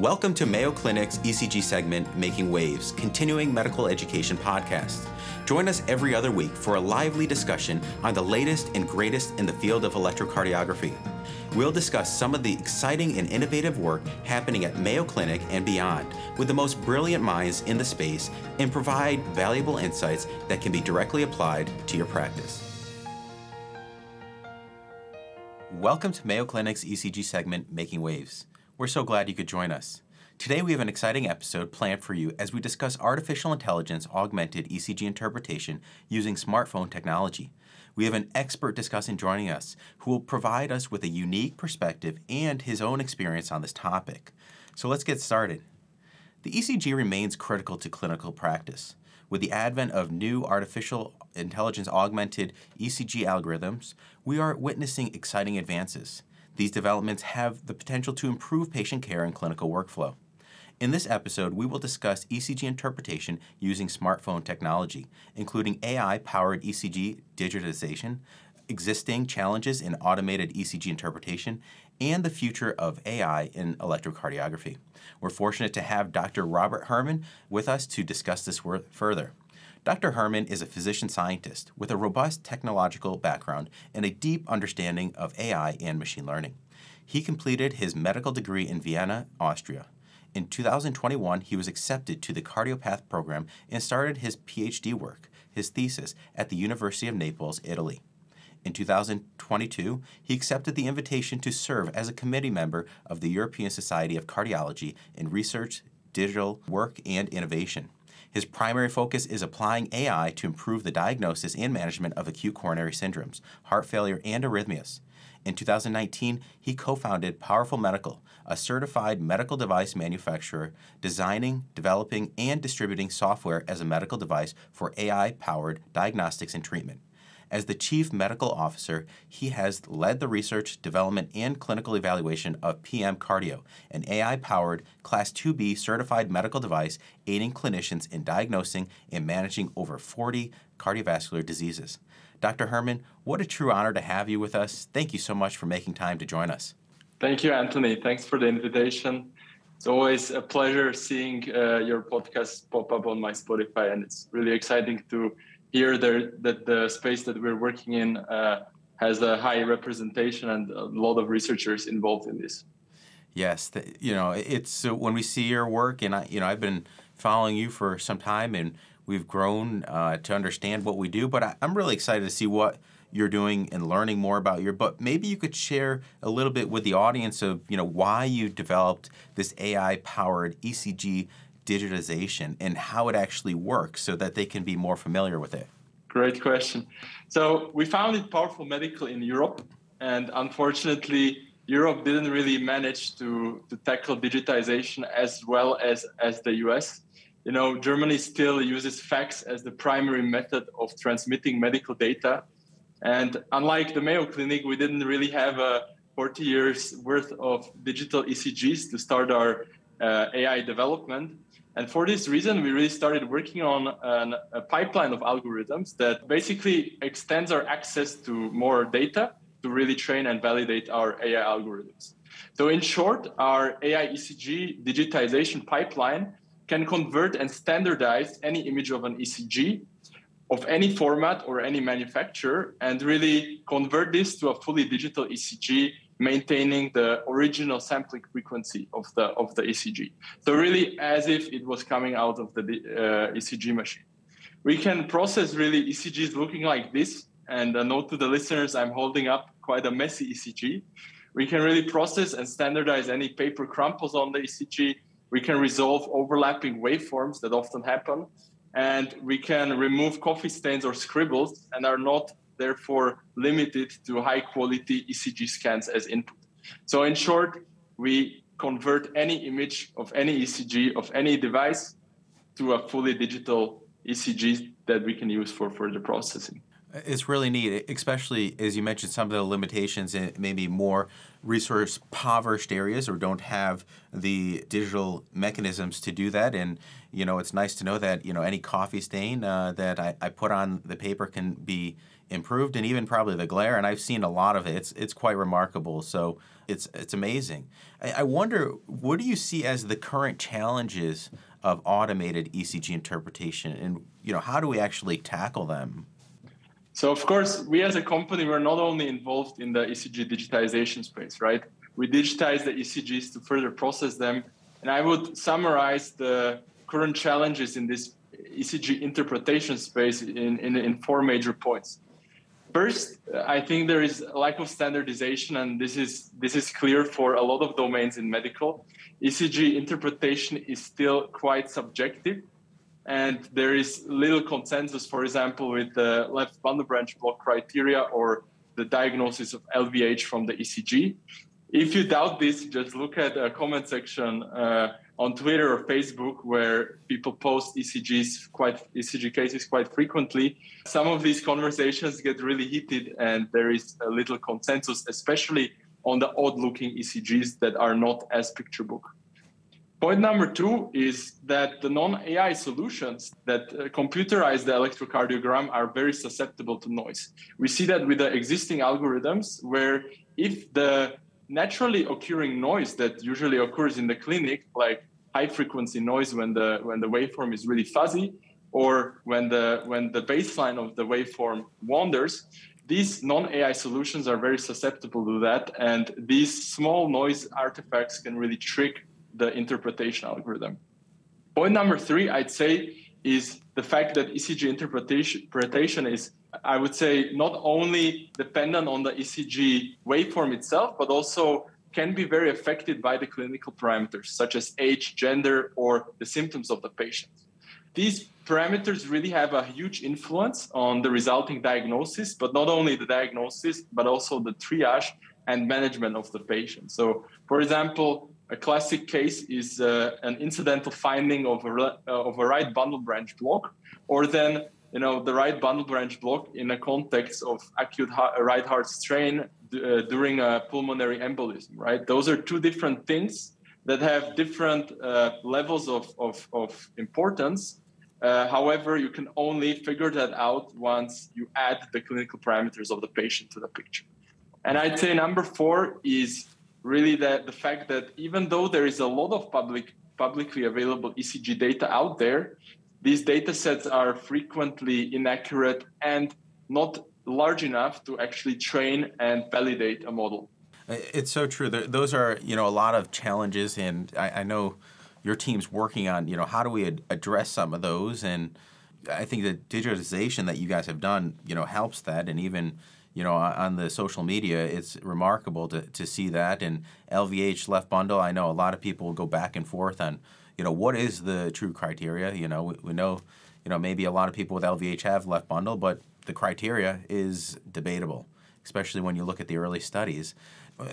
Welcome to Mayo Clinic's ECG segment, Making Waves, continuing medical education podcast. Join us every other week for a lively discussion on the latest and greatest in the field of electrocardiography. We'll discuss some of the exciting and innovative work happening at Mayo Clinic and beyond with the most brilliant minds in the space and provide valuable insights that can be directly applied to your practice. Welcome to Mayo Clinic's ECG segment, Making Waves. We're so glad you could join us. Today, we have an exciting episode planned for you as we discuss artificial intelligence augmented ECG interpretation using smartphone technology. We have an expert discussing joining us who will provide us with a unique perspective and his own experience on this topic. So let's get started. The ECG remains critical to clinical practice. With the advent of new artificial intelligence augmented ECG algorithms, we are witnessing exciting advances. These developments have the potential to improve patient care and clinical workflow. In this episode, we will discuss ECG interpretation using smartphone technology, including AI powered ECG digitization, existing challenges in automated ECG interpretation, and the future of AI in electrocardiography. We're fortunate to have Dr. Robert Herman with us to discuss this further. Dr. Herman is a physician scientist with a robust technological background and a deep understanding of AI and machine learning. He completed his medical degree in Vienna, Austria. In 2021, he was accepted to the Cardiopath program and started his PhD work, his thesis, at the University of Naples, Italy. In 2022, he accepted the invitation to serve as a committee member of the European Society of Cardiology in research, digital work, and innovation. His primary focus is applying AI to improve the diagnosis and management of acute coronary syndromes, heart failure, and arrhythmias. In 2019, he co founded Powerful Medical, a certified medical device manufacturer designing, developing, and distributing software as a medical device for AI powered diagnostics and treatment. As the Chief Medical Officer, he has led the research, development, and clinical evaluation of PM Cardio, an AI powered Class 2B certified medical device aiding clinicians in diagnosing and managing over 40 cardiovascular diseases. Dr. Herman, what a true honor to have you with us. Thank you so much for making time to join us. Thank you, Anthony. Thanks for the invitation. It's always a pleasure seeing uh, your podcast pop up on my Spotify, and it's really exciting to here there that the space that we're working in uh, has a high representation and a lot of researchers involved in this. Yes, the, you know it's uh, when we see your work, and I, you know I've been following you for some time, and we've grown uh, to understand what we do. But I, I'm really excited to see what you're doing and learning more about your. But maybe you could share a little bit with the audience of you know why you developed this AI powered ECG digitization and how it actually works so that they can be more familiar with it? Great question. So we found it Powerful Medical in Europe, and unfortunately, Europe didn't really manage to, to tackle digitization as well as, as the US. You know, Germany still uses fax as the primary method of transmitting medical data. And unlike the Mayo Clinic, we didn't really have a 40 years worth of digital ECGs to start our uh, AI development. And for this reason, we really started working on an, a pipeline of algorithms that basically extends our access to more data to really train and validate our AI algorithms. So, in short, our AI ECG digitization pipeline can convert and standardize any image of an ECG of any format or any manufacturer and really convert this to a fully digital ECG maintaining the original sampling frequency of the of the ECG. So really, as if it was coming out of the uh, ECG machine. We can process really ECGs looking like this. And a note to the listeners: I'm holding up quite a messy ECG. We can really process and standardize any paper crumples on the ECG. We can resolve overlapping waveforms that often happen. And we can remove coffee stains or scribbles and are not therefore limited to high quality ECG scans as input. So in short, we convert any image of any ECG of any device to a fully digital ECG that we can use for further processing. It's really neat, especially as you mentioned some of the limitations in maybe more resource impoverished areas or don't have the digital mechanisms to do that. And you know, it's nice to know that you know any coffee stain uh, that I, I put on the paper can be improved and even probably the glare and I've seen a lot of it. It's it's quite remarkable. So it's it's amazing. I, I wonder what do you see as the current challenges of automated ECG interpretation and you know how do we actually tackle them? So of course we as a company we're not only involved in the ECG digitization space, right? We digitize the ECGs to further process them. And I would summarize the current challenges in this ECG interpretation space in, in, in four major points. First, I think there is a lack of standardization, and this is this is clear for a lot of domains in medical. ECG interpretation is still quite subjective, and there is little consensus, for example, with the left bundle branch block criteria or the diagnosis of LVH from the ECG. If you doubt this, just look at a comment section uh, on Twitter or Facebook where people post ECGs quite ECG cases quite frequently. Some of these conversations get really heated, and there is a little consensus, especially on the odd-looking ECGs that are not as picture book. Point number two is that the non-AI solutions that uh, computerize the electrocardiogram are very susceptible to noise. We see that with the existing algorithms, where if the naturally occurring noise that usually occurs in the clinic, like high frequency noise when the when the waveform is really fuzzy, or when the when the baseline of the waveform wanders, these non-AI solutions are very susceptible to that, and these small noise artifacts can really trick the interpretation algorithm. Point number three, I'd say, is the fact that ECG interpretation is, I would say, not only dependent on the ECG waveform itself, but also can be very affected by the clinical parameters such as age, gender, or the symptoms of the patient. These parameters really have a huge influence on the resulting diagnosis, but not only the diagnosis, but also the triage and management of the patient. So, for example, a classic case is uh, an incidental finding of a, uh, of a right bundle branch block, or then you know the right bundle branch block in a context of acute right heart strain uh, during a pulmonary embolism. Right, those are two different things that have different uh, levels of, of, of importance. Uh, however, you can only figure that out once you add the clinical parameters of the patient to the picture. And I'd say number four is really that the fact that even though there is a lot of public publicly available ECG data out there, these data sets are frequently inaccurate and not large enough to actually train and validate a model. It's so true. Those are you know a lot of challenges, and I, I know your team's working on you know how do we ad- address some of those, and I think the digitization that you guys have done you know helps that, and even you know, on the social media, it's remarkable to, to see that. And LVH left bundle, I know a lot of people go back and forth on, you know, what is the true criteria? You know, we, we know, you know, maybe a lot of people with LVH have left bundle, but the criteria is debatable, especially when you look at the early studies.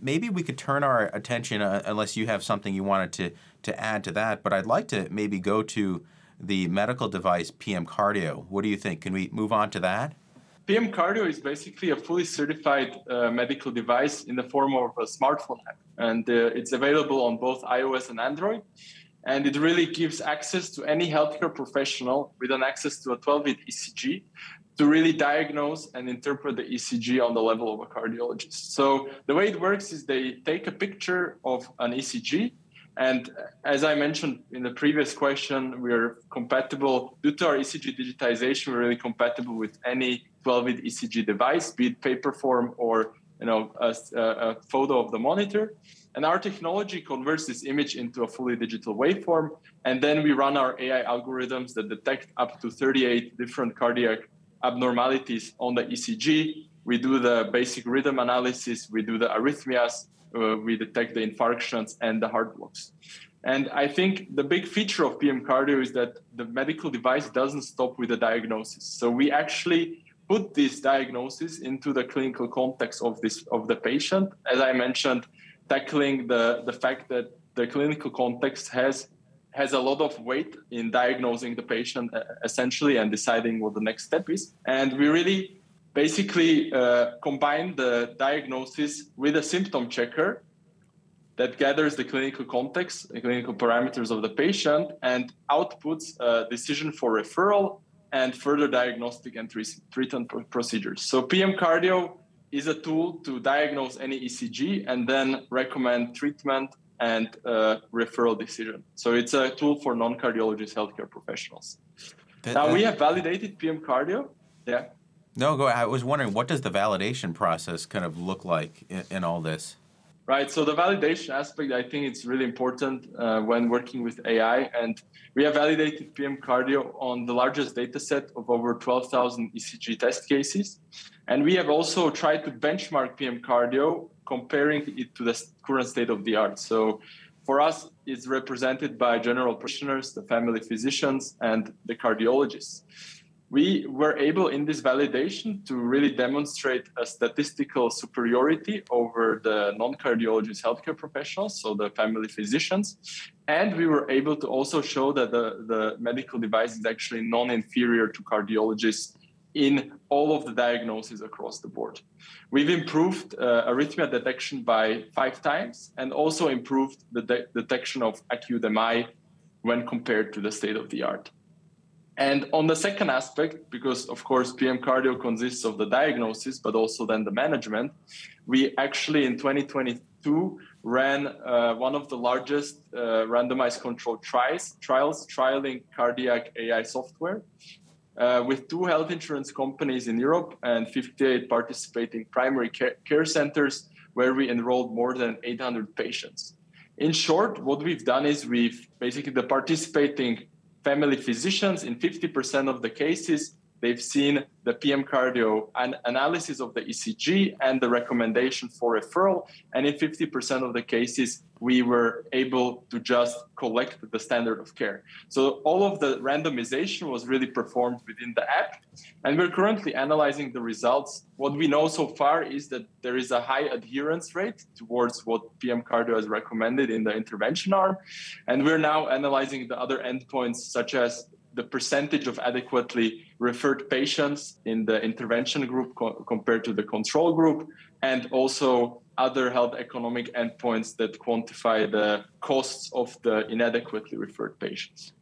Maybe we could turn our attention, uh, unless you have something you wanted to, to add to that, but I'd like to maybe go to the medical device PM Cardio. What do you think? Can we move on to that? PM Cardio is basically a fully certified uh, medical device in the form of a smartphone app, and uh, it's available on both iOS and Android. And it really gives access to any healthcare professional with an access to a 12 lead ECG to really diagnose and interpret the ECG on the level of a cardiologist. So the way it works is they take a picture of an ECG and as I mentioned in the previous question, we're compatible due to our ECG digitization. We're really compatible with any 12-bit ECG device, be it paper form or you know a, a, photo of the monitor. And our technology converts this image into a fully digital waveform, and then we run our AI algorithms that detect up to 38 different cardiac abnormalities on the ECG. We do the basic rhythm analysis, we do the arrhythmias, uh, we detect the infarctions and the heart blocks. And I think the big feature of PM Cardio is that the medical device doesn't stop with the diagnosis. So we actually put this diagnosis into the clinical context of this of the patient. As I mentioned, tackling the, the fact that the clinical context has has a lot of weight in diagnosing the patient uh, essentially and deciding what the next step is. And we really basically uh, combine the diagnosis with a symptom checker that gathers the clinical context, the clinical parameters of the patient, and outputs a decision for referral and further diagnostic and treatment procedures. So PM Cardio is a tool to diagnose any ECG and then recommend treatment and uh, referral decision. So it's a tool for non-cardiologist healthcare professionals. That, now we have validated PM Cardio. Yeah. No, go. I was wondering, what does the validation process kind of look like in, in all this? Right. So the validation aspect, I think it's really important uh, when working with AI, and we have validated PM Cardio on the largest data set of over 12,000 ECG test cases, and we have also tried to benchmark PM Cardio, comparing it to the current state of the art. So for us, it's represented by general practitioners, the family physicians, and the cardiologists we were able in this validation to really demonstrate a statistical superiority over the non-cardiologist healthcare professionals, so the family physicians. And we were able to also show that the, the medical device is actually non-inferior to cardiologists in all of the diagnoses across the board. We've improved uh, arrhythmia detection by five times and also improved the de- detection of acute MI when compared to the state of the art. And on the second aspect, because of course PM cardio consists of the diagnosis, but also then the management, we actually in 2022 ran uh, one of the largest uh, randomized controlled trials, trials trialing cardiac AI software uh, with two health insurance companies in Europe and 58 participating primary care, care centers where we enrolled more than 800 patients. In short, what we've done is we've basically the participating family physicians in 50% of the cases they've seen the PM cardio an analysis of the ECG and the recommendation for referral. And in 50% of the cases, we were able to just collect the standard of care. So all of the randomization was really performed within the app. And we're currently analyzing the results. What we know so far is that there is a high adherence rate towards what PM cardio has recommended in the intervention arm. And we're now analyzing the other endpoints, such as the percentage of adequately referred patients in the intervention group co- compared to the control group, and also other health economic endpoints that quantify the costs of the inadequately referred patients.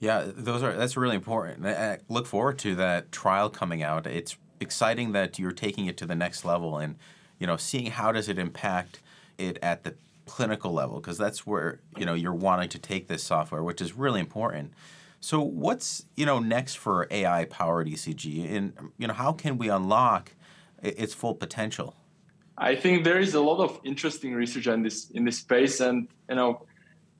Yeah, those are that's really important. I look forward to that trial coming out. It's exciting that you're taking it to the next level and you know seeing how does it impact it at the clinical level because that's where you know you're wanting to take this software, which is really important. So what's you know next for AI powered ECG, and you know how can we unlock its full potential? I think there is a lot of interesting research in this in this space, and you know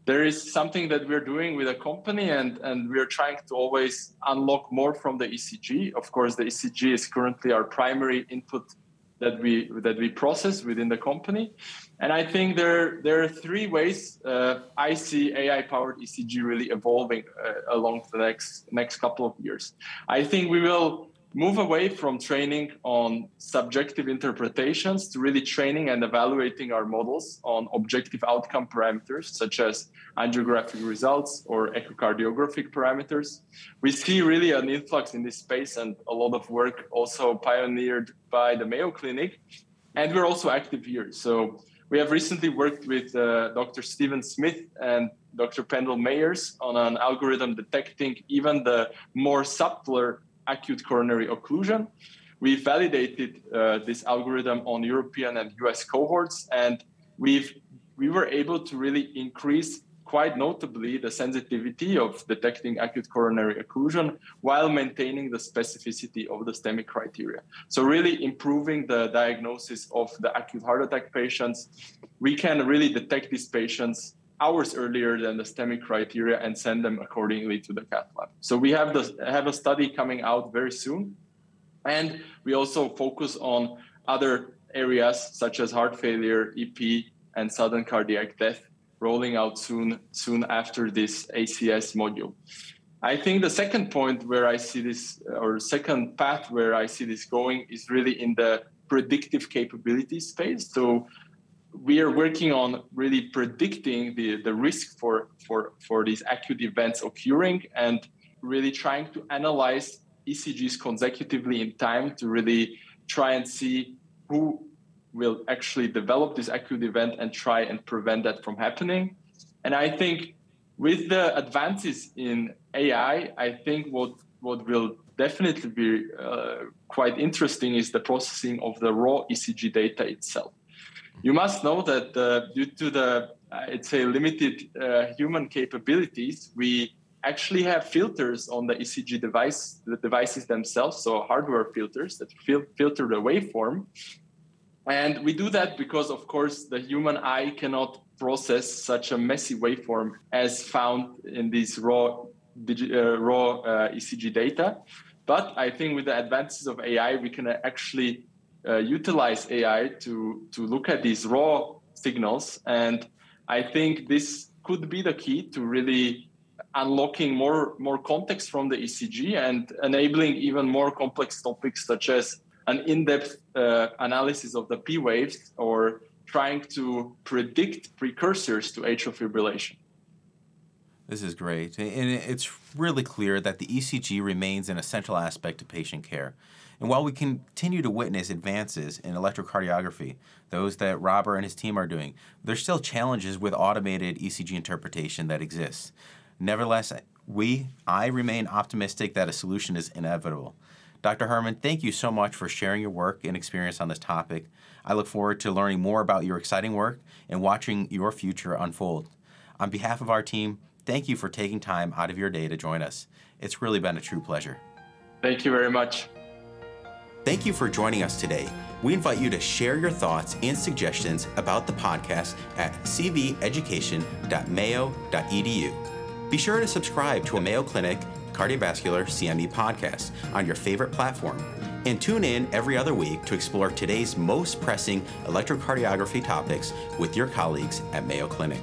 there is something that we're doing with a company, and and we're trying to always unlock more from the ECG. Of course, the ECG is currently our primary input that we that we process within the company. And I think there there are three ways uh, I see AI powered ECG really evolving uh, along the next next couple of years. I think we will move away from training on subjective interpretations to really training and evaluating our models on objective outcome parameters such as angiographic results or echocardiographic parameters. We see really an influx in this space and a lot of work also pioneered by the Mayo Clinic. And we're also active here. So we have recently worked with uh, Dr. Stephen Smith and Dr. Pendell Meyers on an algorithm detecting even the more subtler acute coronary occlusion. We validated uh, this algorithm on European and US cohorts, and we've we were able to really increase quite notably the sensitivity of detecting acute coronary occlusion while maintaining the specificity of the STEMI criteria. So really improving the diagnosis of the acute heart attack patients. We can really detect these patients hours earlier than the STEMI criteria and send them accordingly to the cath lab. So we have the have a study coming out very soon, and we also focus on other areas such as heart failure, EP, and sudden cardiac death, rolling out soon soon after this ACS module. I think the second point where I see this, or second path where I see this going, is really in the predictive capability space. So we are working on really predicting the, the risk for, for, for these acute events occurring and really trying to analyze ECGs consecutively in time to really try and see who will actually develop this acute event and try and prevent that from happening. And I think with the advances in AI, I think what what will definitely be uh, quite interesting is the processing of the raw ECG data itself. You must know that uh, due to the, I'd say, limited uh, human capabilities, we actually have filters on the ECG device, the devices themselves, so hardware filters that fil- filter the waveform. And we do that because, of course, the human eye cannot process such a messy waveform as found in these raw, digi- uh, raw uh, ECG data. But I think with the advances of AI, we can actually uh, utilize AI to, to look at these raw signals. And I think this could be the key to really unlocking more, more context from the ECG and enabling even more complex topics such as an in-depth uh, analysis of the P waves or trying to predict precursors to atrial fibrillation. This is great. And it's really clear that the ECG remains an essential aspect of patient care. And while we continue to witness advances in electrocardiography, those that Robert and his team are doing, there's still challenges with automated ECG interpretation that exists. Nevertheless, we, I remain optimistic that a solution is inevitable. Dr. Herman, thank you so much for sharing your work and experience on this topic. I look forward to learning more about your exciting work and watching your future unfold. On behalf of our team, thank you for taking time out of your day to join us. It's really been a true pleasure. Thank you very much. Thank you for joining us today. We invite you to share your thoughts and suggestions about the podcast at cveducation.mayo.edu. Be sure to subscribe to a Mayo Clinic Cardiovascular CME podcast on your favorite platform and tune in every other week to explore today's most pressing electrocardiography topics with your colleagues at Mayo Clinic.